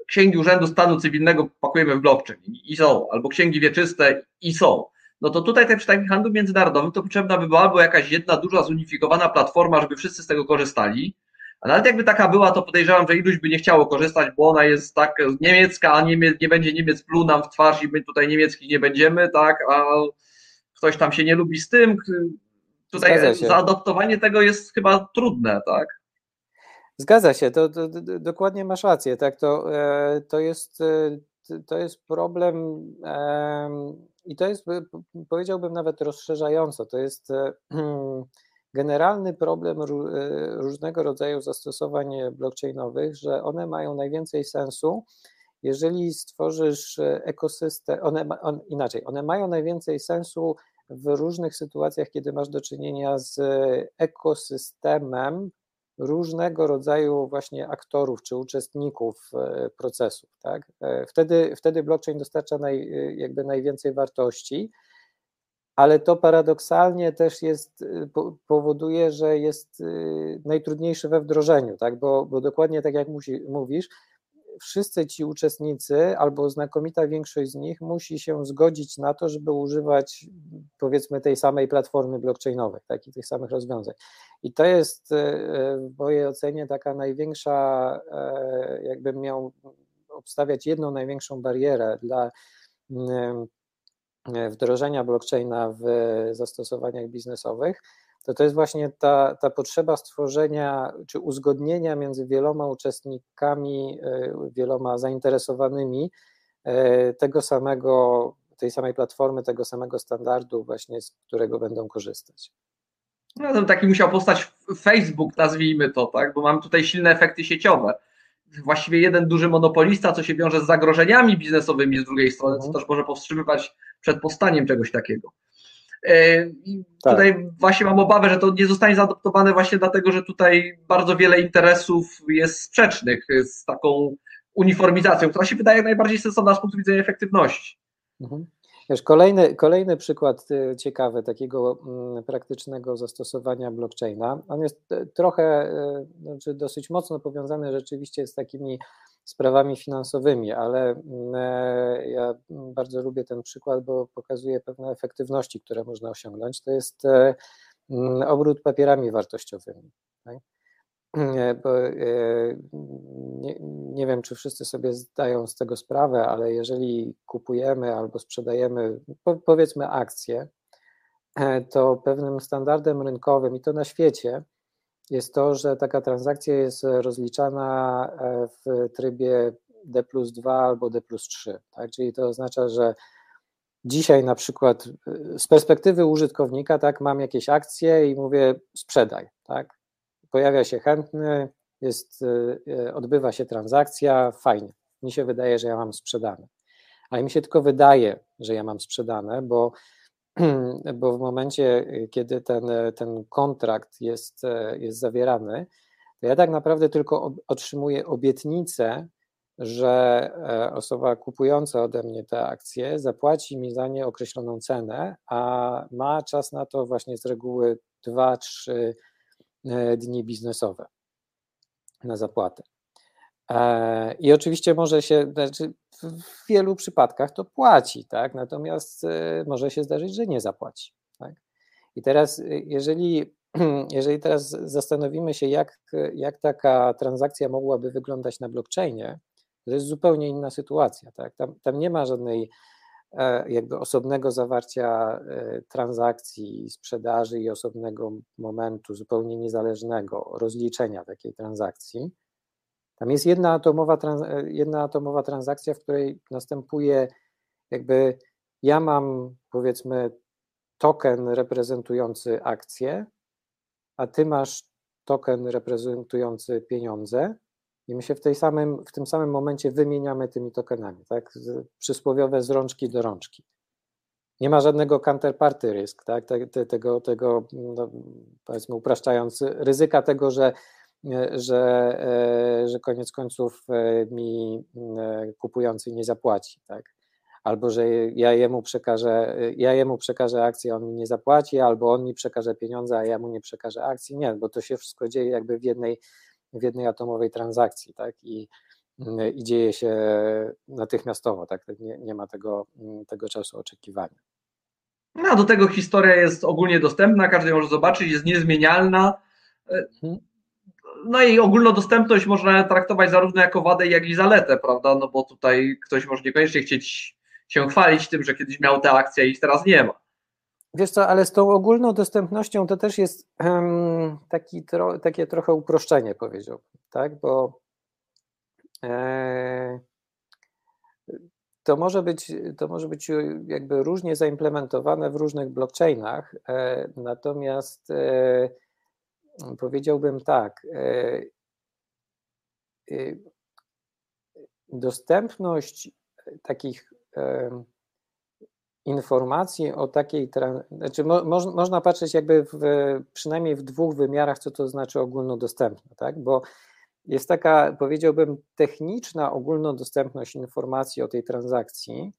księgi Urzędu Stanu Cywilnego pakujemy w blockchain i są, albo księgi wieczyste i są. No to tutaj przy takim handlu międzynarodowym to potrzebna by była albo jakaś jedna duża zunifikowana platforma, żeby wszyscy z tego korzystali, a nawet jakby taka była, to podejrzewam, że iluś by nie chciało korzystać, bo ona jest tak niemiecka, a Niemie, nie będzie Niemiec pluł nam w twarz i my tutaj niemieckich nie będziemy, tak, a ktoś tam się nie lubi z tym. Tutaj zaadoptowanie tego jest chyba trudne, tak? Zgadza się, to, to, to, dokładnie masz rację, tak, to, e, to, jest, e, to jest problem i to jest, powiedziałbym nawet rozszerzająco, to jest generalny problem różnego rodzaju zastosowań blockchainowych, że one mają najwięcej sensu, jeżeli stworzysz ekosystem, one, on, inaczej, one mają najwięcej sensu w różnych sytuacjach, kiedy masz do czynienia z ekosystemem różnego rodzaju właśnie aktorów czy uczestników e, procesów. Tak? E, wtedy, wtedy blockchain dostarcza naj, e, jakby najwięcej wartości, ale to paradoksalnie też jest, powoduje, że jest najtrudniejszy we wdrożeniu, tak? bo, bo dokładnie tak jak musi, mówisz, wszyscy ci uczestnicy, albo znakomita większość z nich, musi się zgodzić na to, żeby używać powiedzmy tej samej platformy blockchainowej, tak, i tych samych rozwiązań. I to jest e, w mojej ocenie taka największa, e, jakbym miał obstawiać jedną największą barierę dla mm, e, wdrożenia blockchaina w zastosowaniach biznesowych, to to jest właśnie ta, ta potrzeba stworzenia czy uzgodnienia między wieloma uczestnikami, e, wieloma zainteresowanymi e, tego samego, tej samej platformy, tego samego standardu, właśnie z którego będą korzystać. No, taki musiał powstać Facebook, nazwijmy to, tak? bo mamy tutaj silne efekty sieciowe. Właściwie jeden duży monopolista, co się wiąże z zagrożeniami biznesowymi z drugiej strony, co mhm. też może powstrzymywać przed powstaniem czegoś takiego. E, I tak. tutaj właśnie mam obawę, że to nie zostanie zaadoptowane właśnie dlatego, że tutaj bardzo wiele interesów jest sprzecznych z taką uniformizacją, która się wydaje najbardziej sensowna z punktu widzenia efektywności. Mhm. Wiesz, kolejny, kolejny przykład y, ciekawy takiego mm, praktycznego zastosowania blockchaina. On jest y, trochę, znaczy dosyć mocno powiązany rzeczywiście z takimi sprawami finansowymi, ale mm, e, ja bardzo lubię ten przykład, bo pokazuje pewne efektywności, które można osiągnąć. To jest e, mm, obrót papierami wartościowymi. Tak? E, bo, nie, nie, wiem, czy wszyscy sobie zdają z tego sprawę, ale jeżeli kupujemy albo sprzedajemy, powiedzmy, akcje, to pewnym standardem rynkowym, i to na świecie, jest to, że taka transakcja jest rozliczana e, w trybie D plus 2 albo D plus 3. Tak? Czyli to oznacza, że dzisiaj na przykład e, z perspektywy użytkownika tak, mam jakieś akcje i mówię sprzedaj. Tak? Pojawia się chętny, jest, e, odbywa się transakcja, fajnie. Mi się wydaje, że ja mam sprzedane. Ale mi się tylko wydaje, że ja mam sprzedane, bo bo w momencie, y, kiedy ten, ten kontrakt jest, e, jest zawierany, to ja tak naprawdę tylko otrzymuję obietnicę, że e, osoba kupująca ode mnie te akcje zapłaci mi za nie określoną cenę, a ma czas na to właśnie z reguły 2-3 e, dni biznesowe na zapłatę. E, I oczywiście może się, znaczy w wielu przypadkach to płaci, tak? Natomiast e, może się zdarzyć, że nie zapłaci. Tak? I teraz, e, jeżeli, jeżeli teraz zastanowimy się, jak, jak taka transakcja mogłaby wyglądać na blockchainie, to jest zupełnie inna sytuacja. Tak? Tam, tam nie ma żadnej jakby osobnego zawarcia transakcji, sprzedaży i osobnego momentu zupełnie niezależnego rozliczenia takiej transakcji tam jest jedna atomowa, jedna atomowa transakcja, w której następuje jakby ja mam powiedzmy token reprezentujący akcję, a ty masz token reprezentujący pieniądze i my się w, tej samym, w tym samym momencie wymieniamy tymi tokenami, tak? Przysłowiowe z rączki do rączki. Nie ma żadnego counterparty risk, tak? Tego, tego no, powiedzmy upraszczając, ryzyka tego, że że, e, że koniec końców e, mi e, kupujący nie zapłaci, tak? Albo że ja jemu przekażę, ja jemu przekażę akcję, on mi nie zapłaci, albo on mi przekaże pieniądze, a ja mu nie przekażę akcji. Nie, bo to się wszystko dzieje jakby w jednej, w jednej atomowej transakcji, tak? I, i dzieje się natychmiastowo, tak? Nie, nie ma tego, tego czasu oczekiwania. No, do tego historia jest ogólnie dostępna, każdy może zobaczyć, jest niezmienialna. Mhm. No i ogólnodostępność można traktować zarówno jako wadę, jak i zaletę, prawda? No bo tutaj ktoś może niekoniecznie chcieć się chwalić tym, że kiedyś miał tę akcję i teraz nie ma. Wiesz co, ale z tą ogólną dostępnością to też jest um, taki, tro, takie trochę uproszczenie, powiedziałbym, tak? Bo e, to może być, to może być jakby różnie zaimplementowane w różnych blockchainach, e, natomiast e, powiedziałbym tak, e, dostępność takich informacji o takiej, znaczy mo, można patrzeć jakby w, przynajmniej w dwóch wymiarach, co to znaczy ogólnodostępne, tak? Bo jest taka, powiedziałbym, techniczna ogólnodostępność informacji o tej transakcji,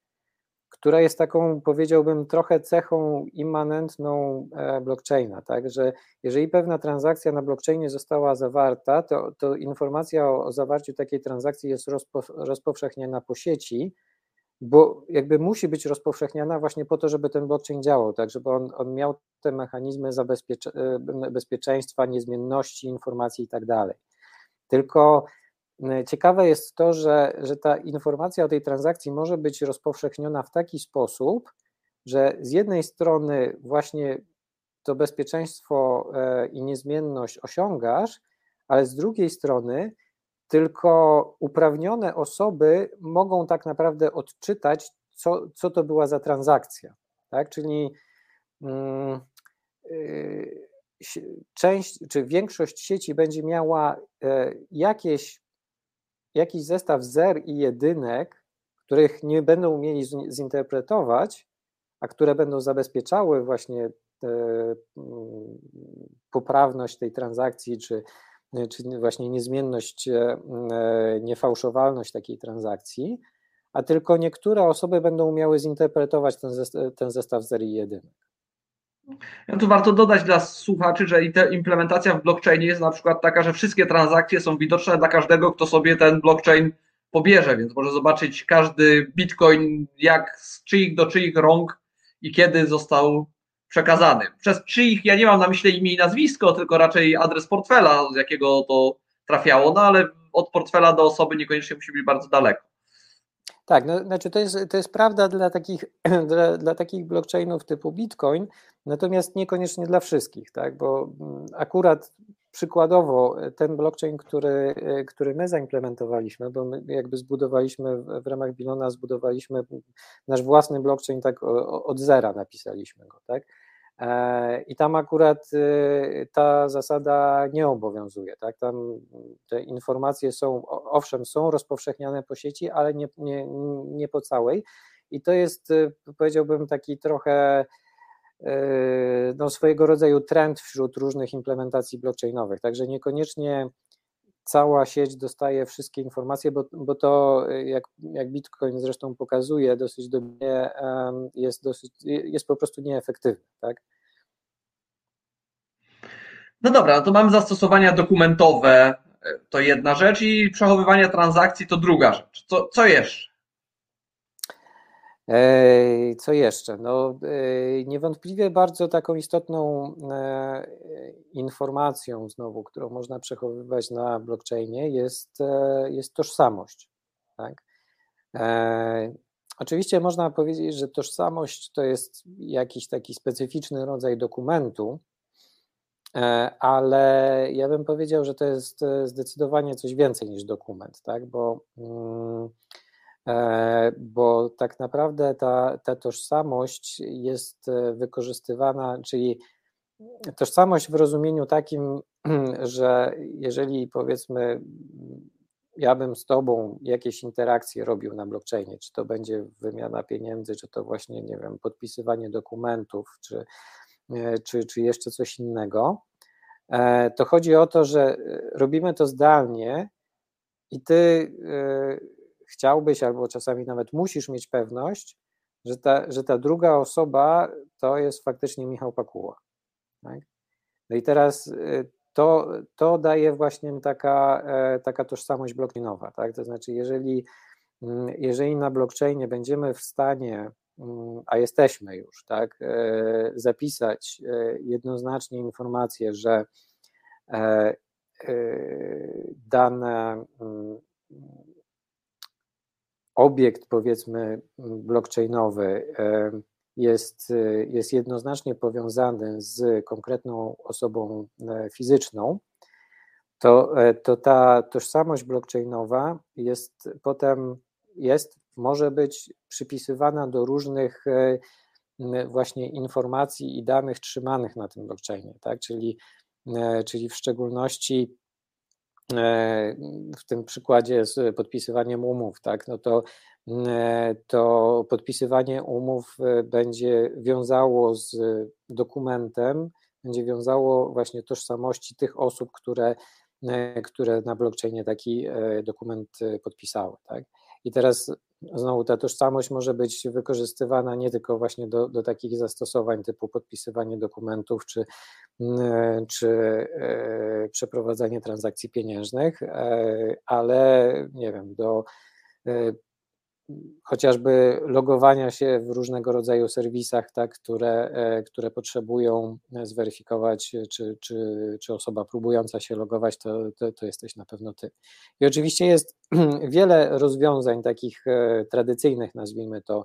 która jest taką, powiedziałbym, trochę cechą immanentną e, blockchaina, tak, że jeżeli pewna transakcja na blockchainie została zawarta, to, to informacja o, o zawarciu takiej transakcji jest rozpo, rozpowszechniana po sieci, bo jakby musi być rozpowszechniana właśnie po to, żeby ten blockchain działał, tak, żeby on, on miał te mechanizmy zabezpiecze, e, bezpieczeństwa, niezmienności informacji i tak dalej. Tylko ciekawe jest to, że, że ta informacja o tej transakcji może być rozpowszechniona w taki sposób, że z jednej strony właśnie to bezpieczeństwo e, i niezmienność osiągasz, ale z drugiej strony tylko uprawnione osoby mogą tak naprawdę odczytać, co, co to była za transakcja. Tak? Czyli yy, część, czy większość sieci będzie miała e, jakieś, jakiś zestaw zer i jedynek, których nie będą umieli zinterpretować, a które będą zabezpieczały właśnie e, poprawność tej transakcji, czy, czy właśnie niezmienność, e, niefałszowalność takiej transakcji, a tylko niektóre osoby będą umiały zinterpretować ten zestaw, ten zestaw zer i jedynek. Ja tu warto dodać dla słuchaczy, że implementacja w blockchainie jest na przykład taka, że wszystkie transakcje są widoczne dla każdego, kto sobie ten blockchain pobierze, więc może zobaczyć każdy bitcoin, jak z czyich do czyich rąk i kiedy został przekazany. Przez czyich ja nie mam na myśli imię i nazwisko, tylko raczej adres portfela, z jakiego to trafiało, no ale od portfela do osoby niekoniecznie musi być bardzo daleko. Tak, no, znaczy to jest, to jest prawda dla takich, dla, dla takich blockchainów typu Bitcoin, natomiast niekoniecznie dla wszystkich, tak, bo mm, akurat przykładowo ten blockchain, który, który my zaimplementowaliśmy, bo my jakby zbudowaliśmy w ramach Bilona, zbudowaliśmy nasz własny blockchain tak od zera napisaliśmy go, tak, E, I tam akurat y, ta zasada nie obowiązuje. Tak? Tam te informacje są, owszem, są rozpowszechniane po sieci, ale nie, nie, nie po całej. I to jest, y, powiedziałbym, taki trochę y, no, swojego rodzaju trend wśród różnych implementacji blockchainowych. Także niekoniecznie cała sieć dostaje wszystkie informacje, bo, bo to, jak, jak Bitcoin zresztą pokazuje, dosyć dobrze, jest, dosyć, jest po prostu nieefektywny. Tak? No dobra, no to mamy zastosowania dokumentowe, to jedna rzecz, i przechowywanie transakcji to druga rzecz. Co, co jeszcze? Co jeszcze? No, niewątpliwie bardzo taką istotną e, informacją, znowu, którą można przechowywać na blockchainie, jest, e, jest tożsamość. Tak? E, oczywiście można powiedzieć, że tożsamość to jest jakiś taki specyficzny rodzaj dokumentu, ale ja bym powiedział, że to jest zdecydowanie coś więcej niż dokument, tak? bo, mm, bo tak naprawdę ta, ta tożsamość jest wykorzystywana, czyli tożsamość w rozumieniu takim, że jeżeli powiedzmy ja bym z tobą jakieś interakcje robił na blockchainie, czy to będzie wymiana pieniędzy, czy to właśnie, nie wiem, podpisywanie dokumentów, czy E, czy, czy jeszcze coś innego, e, to chodzi o to, że e, robimy to zdalnie i ty chciałbyś, albo czasami nawet musisz mieć pewność, że ta, że ta druga osoba to jest faktycznie Michał Pakuła. Tak? No i teraz to, to daje właśnie taka, taka tożsamość blockchainowa, tak? To znaczy, jeżeli, mm, jeżeli na blockchainie będziemy w stanie, mm, a jesteśmy już, tak, zapisać jednoznacznie informację, że dane mm, obiekt, powiedzmy, blockchainowy jest, jest jednoznacznie powiązany z konkretną osobą e, fizyczną, to, e, to ta tożsamość blockchainowa jest potem, jest, może być przypisywana do różnych e, właśnie informacji i danych trzymanych na tym blockchainie, tak? czyli, czyli w szczególności E, w tym przykładzie z podpisywaniem umów, tak, no to, e, to podpisywanie umów e, będzie wiązało z dokumentem, będzie wiązało właśnie tożsamości tych osób, które, które na blockchainie taki dokument podpisały. Tak? I teraz znowu ta tożsamość może być wykorzystywana nie tylko właśnie do, do takich zastosowań typu podpisywanie dokumentów czy, mm, czy e, przeprowadzanie transakcji pieniężnych, e, ale nie wiem, do e, chociażby logowania się w różnego rodzaju serwisach, tak, które, e, które potrzebują zweryfikować, czy, czy, czy osoba próbująca się logować, to, to, to jesteś na pewno ty. I oczywiście jest wiele rozwiązań takich e, tradycyjnych, nazwijmy to,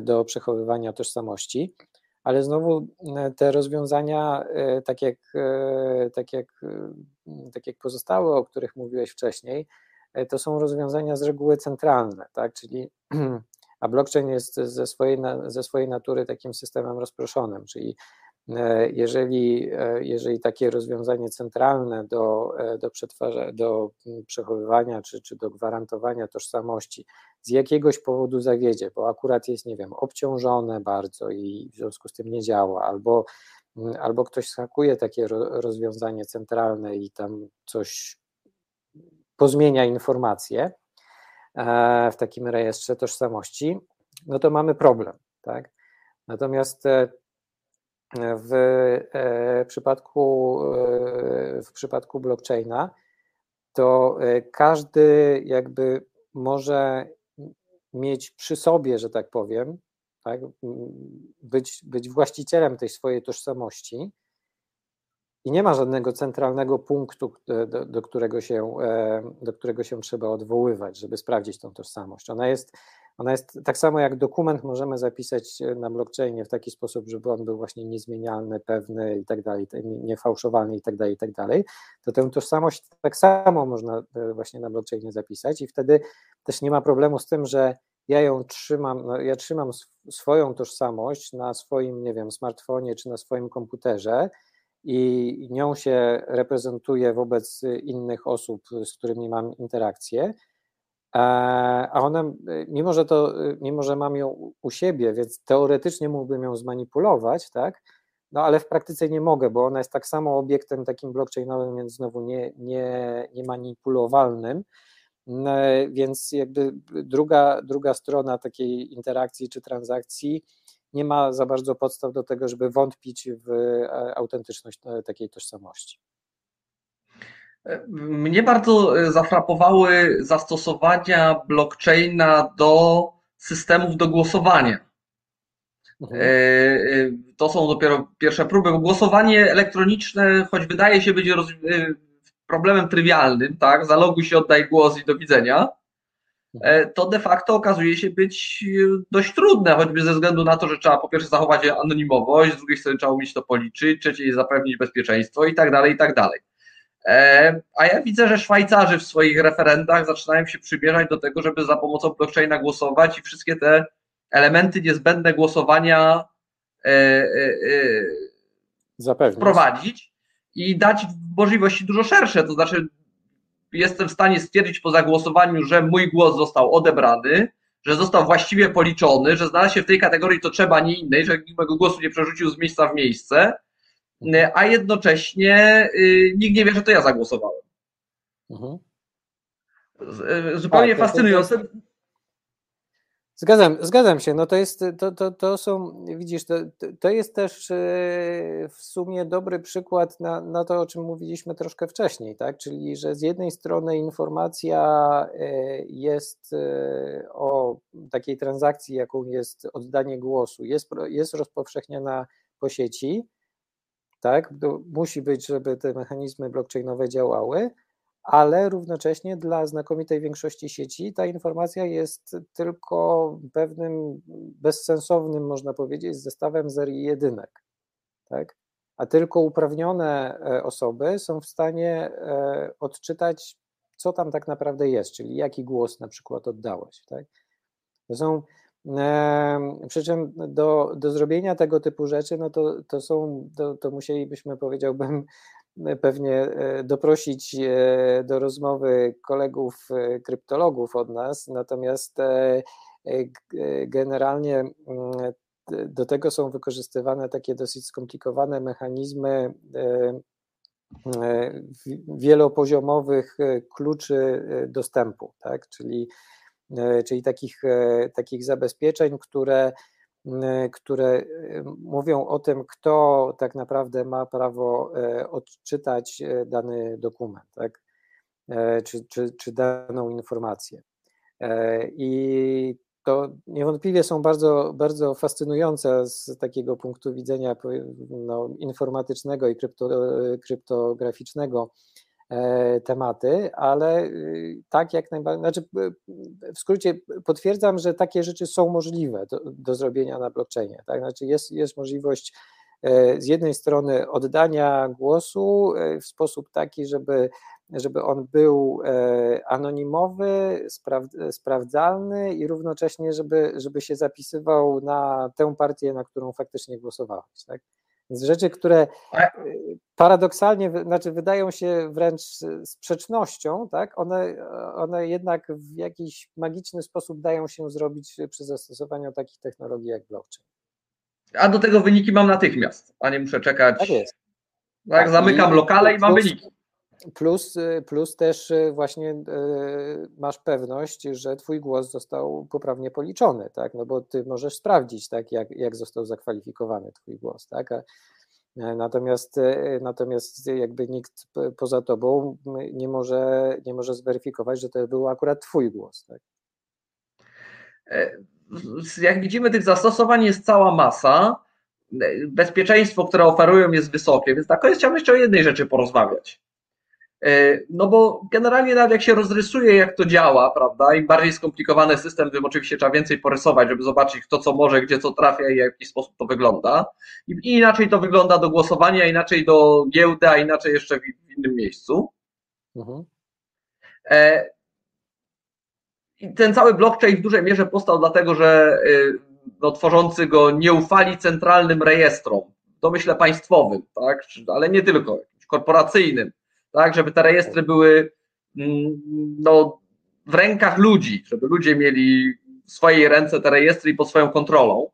do przechowywania tożsamości, ale znowu te rozwiązania, e, tak jak, tak jak, tak jak pozostałe, o których mówiłeś wcześniej, E, to są rozwiązania z reguły centralne, tak? czyli a blockchain jest ze swojej, ze swojej natury takim systemem rozproszonym, czyli e, jeżeli, e, jeżeli takie rozwiązanie centralne do, do, do przechowywania czy, czy do gwarantowania tożsamości z jakiegoś powodu zawiedzie, bo akurat jest, nie wiem, obciążone bardzo i w związku z tym nie działa, albo, albo ktoś skakuje takie rozwiązanie centralne i tam coś pozmienia informacje e, w takim rejestrze tożsamości, no to mamy problem. Tak? Natomiast e, w e, przypadku, w przypadku blockchaina to każdy jakby może mieć przy sobie, że tak powiem, tak, być, być właścicielem tej swojej tożsamości, i nie ma żadnego centralnego punktu, e, do, do, którego się, e, do którego się trzeba odwoływać, żeby sprawdzić tą tożsamość. Ona jest, ona jest tak samo jak dokument możemy zapisać na blockchainie w taki sposób, żeby on był właśnie niezmienialny, pewny i tak dalej, niefałszowalny i tak dalej, i tak dalej, to tę tożsamość tak samo można e, właśnie na blockchainie zapisać i wtedy też nie ma problemu z tym, że ja ją trzymam, no ja trzymam swoją tożsamość na swoim, nie wiem, smartfonie czy na swoim komputerze, i nią się reprezentuję wobec innych osób, z którymi mam interakcję. A one, mimo że, to, mimo że mam ją u siebie, więc teoretycznie mógłbym ją zmanipulować, tak? No ale w praktyce nie mogę, bo ona jest tak samo obiektem takim blockchainowym, więc znowu nie, nie, nie manipulowalnym. No, więc jakby druga, druga strona takiej interakcji czy transakcji nie ma za bardzo podstaw do tego, żeby wątpić w e, autentyczność e, takiej tożsamości. Mnie bardzo e, zafrapowały zastosowania blockchaina do systemów do głosowania. Mhm. To są dopiero pierwsze próby, bo głosowanie elektroniczne, choć wydaje się być problemem trywialnym, tak? Zaloguj się, oddaj głos i do widzenia E, to de facto okazuje się być e, dość trudne, choćby ze względu na to, że trzeba po pierwsze zachować anonimowość, z drugiej strony trzeba umieć to policzyć, trzeciej zapewnić bezpieczeństwo i tak dalej, i tak dalej. E, a ja widzę, że Szwajcarzy w swoich referendach zaczynają się przymierzać do tego, żeby za pomocą blockchaina głosować i wszystkie te elementy niezbędne głosowania wprowadzić i dać możliwości dużo szersze, to znaczy jestem w stanie stwierdzić po zagłosowaniu, że mój głos został odebrany, że został właściwie policzony, że znalazł się w tej kategorii, to trzeba nie innej, że nikt mojego głosu nie przerzucił z miejsca w miejsce, a jednocześnie y, nikt nie wie, że to ja zagłosowałem. Mhm. Y, zupełnie tak, fascynujące. Zgadzam, zgadzam się. No to jest, to, to, to są, widzisz, to, to jest też e, w sumie dobry przykład na, na to, o czym mówiliśmy troszkę wcześniej, tak? Czyli, że z jednej strony informacja e, jest e, o takiej transakcji, jaką jest oddanie głosu, jest, jest rozpowszechniana po sieci, tak? Musi być, żeby te mechanizmy blockchainowe działały, ale równocześnie dla znakomitej większości sieci ta informacja jest tylko pewnym bezsensownym, można powiedzieć, zestawem serii jedynek. Tak? A tylko uprawnione e, osoby są w stanie e, odczytać, co tam tak naprawdę jest, czyli jaki głos na przykład oddałeś. Tak? To są, przy czym do, do zrobienia tego typu rzeczy, no to, to są, to, to musielibyśmy, powiedziałbym, pewnie e, doprosić e, do rozmowy kolegów e, kryptologów od nas, natomiast generalnie mm, do tego są wykorzystywane takie dosyć skomplikowane mechanizmy wielopoziomowych kluczy dostępu, tak? czyli, czyli takich, takich zabezpieczeń, które które y, mówią o tym, kto tak naprawdę ma prawo y, odczytać dany dokument, tak? czy, czy, czy daną informację. I to niewątpliwie są bardzo, bardzo fascynujące z takiego punktu widzenia no, informatycznego i krypto, kryptograficznego E, tematy, ale y, tak jak najbardziej, znaczy w skrócie potwierdzam, że takie rzeczy są możliwe do, do zrobienia na blockchainie, tak? Znaczy jest, jest możliwość e, z jednej strony oddania głosu e, w sposób taki, żeby, żeby on był anonimowy, sprawdzalny i równocześnie, żeby, żeby się zapisywał na tę partię, na którą faktycznie głosowałeś. Tak? Więc rzeczy, które paradoksalnie, znaczy wydają się wręcz sprzecznością, tak? one, one jednak w jakiś magiczny sposób dają się zrobić przy zastosowaniu takich technologii jak blockchain. A do tego wyniki mam natychmiast, a nie muszę czekać. Tak jest. Tak, tak zamykam lokale i mam wyniki. Plus, plus też y, właśnie y, masz pewność, że twój głos został poprawnie policzony, tak? No bo ty możesz sprawdzić, tak, jak, jak został zakwalifikowany twój głos, tak? E, natomiast, e, natomiast jakby nikt poza tobą nie może, nie może zweryfikować, że to był akurat twój głos, tak? E, jak widzimy, tych zastosowań jest cała masa. Bezpieczeństwo, które oferują, jest wysokie, więc tak, chciałbym jeszcze o jednej rzeczy porozmawiać. E, no bo generalnie nawet jak się rozrysuje, jak to działa, prawda, im bardziej skomplikowany system, tym oczywiście trzeba więcej porysować, żeby zobaczyć kto co może, gdzie co trafia i w jaki sposób to wygląda. I inaczej to wygląda do głosowania, inaczej do giełdy, a inaczej jeszcze w innym miejscu. Mhm. E, I ten cały blockchain w dużej mierze powstał dlatego, że y, no, tworzący go nie ufali centralnym rejestrom, domyśle państwowym, tak, ale nie tylko, korporacyjnym tak, żeby te rejestry były mm, no, w rękach ludzi, żeby ludzie mieli w swojej ręce te rejestry i pod swoją kontrolą.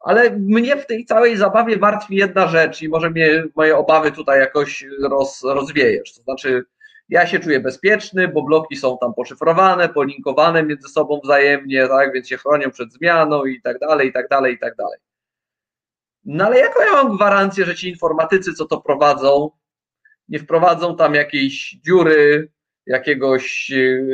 Ale mnie w tej całej zabawie martwi jedna rzecz i może mnie moje obawy tutaj jakoś roz, rozwiejesz. To znaczy, ja się czuję bezpieczny, bo bloki są tam poszyfrowane, polinkowane między sobą wzajemnie, tak, więc się chronią przed zmianą i tak dalej, i tak dalej, i tak dalej. No ale jaką ja mam gwarancję, że ci informatycy, co to prowadzą, nie wprowadzą tam jakiejś dziury, jakiegoś e,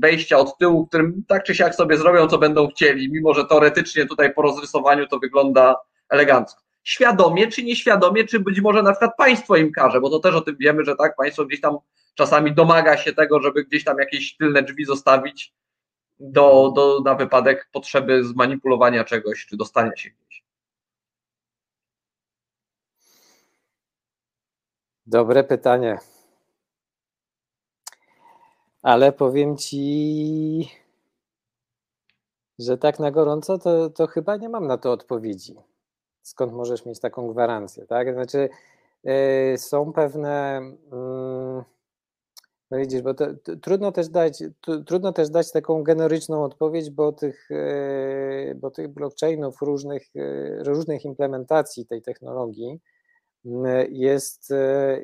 wejścia od tyłu, którym tak czy siak sobie zrobią, co będą chcieli, mimo że teoretycznie tutaj po rozrysowaniu to wygląda elegancko. Świadomie czy nieświadomie, czy być może na przykład państwo im każe, bo to też o tym wiemy, że tak, państwo gdzieś tam czasami domaga się tego, żeby gdzieś tam jakieś tylne drzwi zostawić do, do, na wypadek potrzeby zmanipulowania czegoś, czy dostania się gdzieś. Dobre pytanie. Ale powiem ci, że tak na gorąco to, to chyba nie mam na to odpowiedzi. Skąd możesz mieć taką gwarancję, tak? Znaczy, yy, są pewne. Yy, no widzisz, bo to, to, trudno, też dać, trudno też dać taką generyczną odpowiedź, bo tych, yy, bo tych blockchainów, różnych, yy, różnych implementacji tej technologii jest,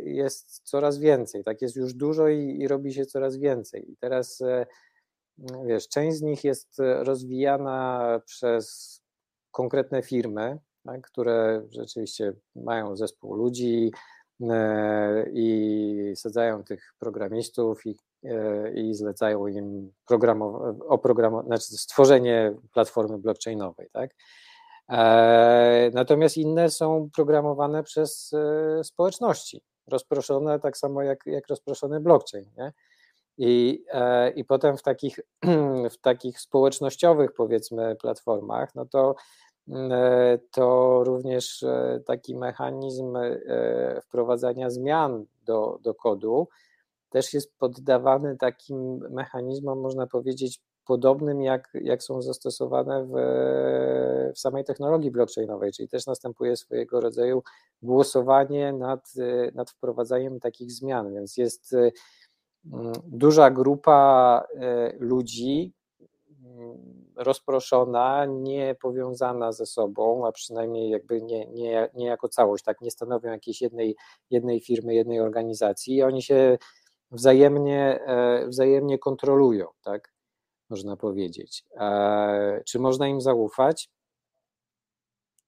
jest coraz więcej. Tak jest już dużo i, i robi się coraz więcej. I teraz wiesz, część z nich jest rozwijana przez konkretne firmy, tak, które rzeczywiście mają zespół ludzi e, i sadzają tych programistów i, e, i zlecają im oprogramowanie, znaczy stworzenie platformy blockchainowej. Tak? E, natomiast inne są programowane przez społeczności, rozproszone tak samo jak, jak rozproszony blockchain. Nie? I, I potem w takich, w takich społecznościowych, powiedzmy, platformach, no to E, to również e, taki mechanizm e, wprowadzania zmian do, do kodu też jest poddawany takim mechanizmom, można powiedzieć, podobnym jak, jak są zastosowane w, w samej technologii blockchainowej, czyli też następuje swojego rodzaju głosowanie nad, nad wprowadzaniem takich zmian, więc jest duża grupa ludzi, rozproszona, nie powiązana ze sobą, a przynajmniej jakby nie, nie, nie jako całość, tak? Nie stanowią jakiejś jednej, jednej firmy, jednej organizacji i oni się wzajemnie, e, wzajemnie kontrolują, tak można powiedzieć. Czy można im zaufać?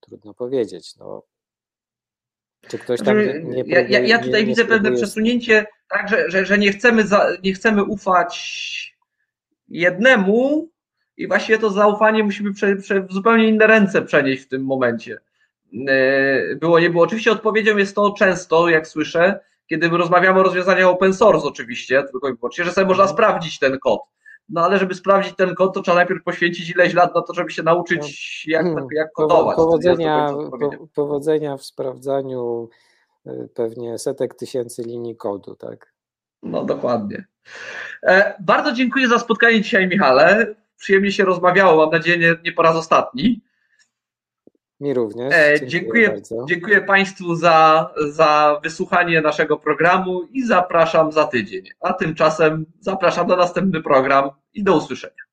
Trudno powiedzieć. No, czy ktoś tam znaczy, nie, nie próbuje, ja, ja tutaj nie, widzę pewne przesunięcie, tak, że, że, że nie, chcemy za, nie chcemy ufać jednemu, i właśnie to zaufanie musimy prze, prze, w zupełnie inne ręce przenieść w tym momencie. E, było, nie było. Oczywiście odpowiedzią jest to często, jak słyszę, kiedy rozmawiamy o rozwiązaniach open source oczywiście, tylko i wyłącznie, że sobie można mhm. sprawdzić ten kod. No ale żeby sprawdzić ten kod, to trzeba najpierw poświęcić ileś lat na to, żeby się nauczyć, jak, hmm. jak kodować. Powodzenia, po, powodzenia w sprawdzaniu e, pewnie setek tysięcy linii kodu, tak? No dokładnie. E, bardzo dziękuję za spotkanie dzisiaj, Michale przyjemnie się rozmawiało. Mam nadzieję, nie, nie po raz ostatni. Mi również. E, dziękuję, dziękuję, dziękuję Państwu za, za wysłuchanie naszego programu i zapraszam za tydzień. A tymczasem zapraszam na następny program i do usłyszenia.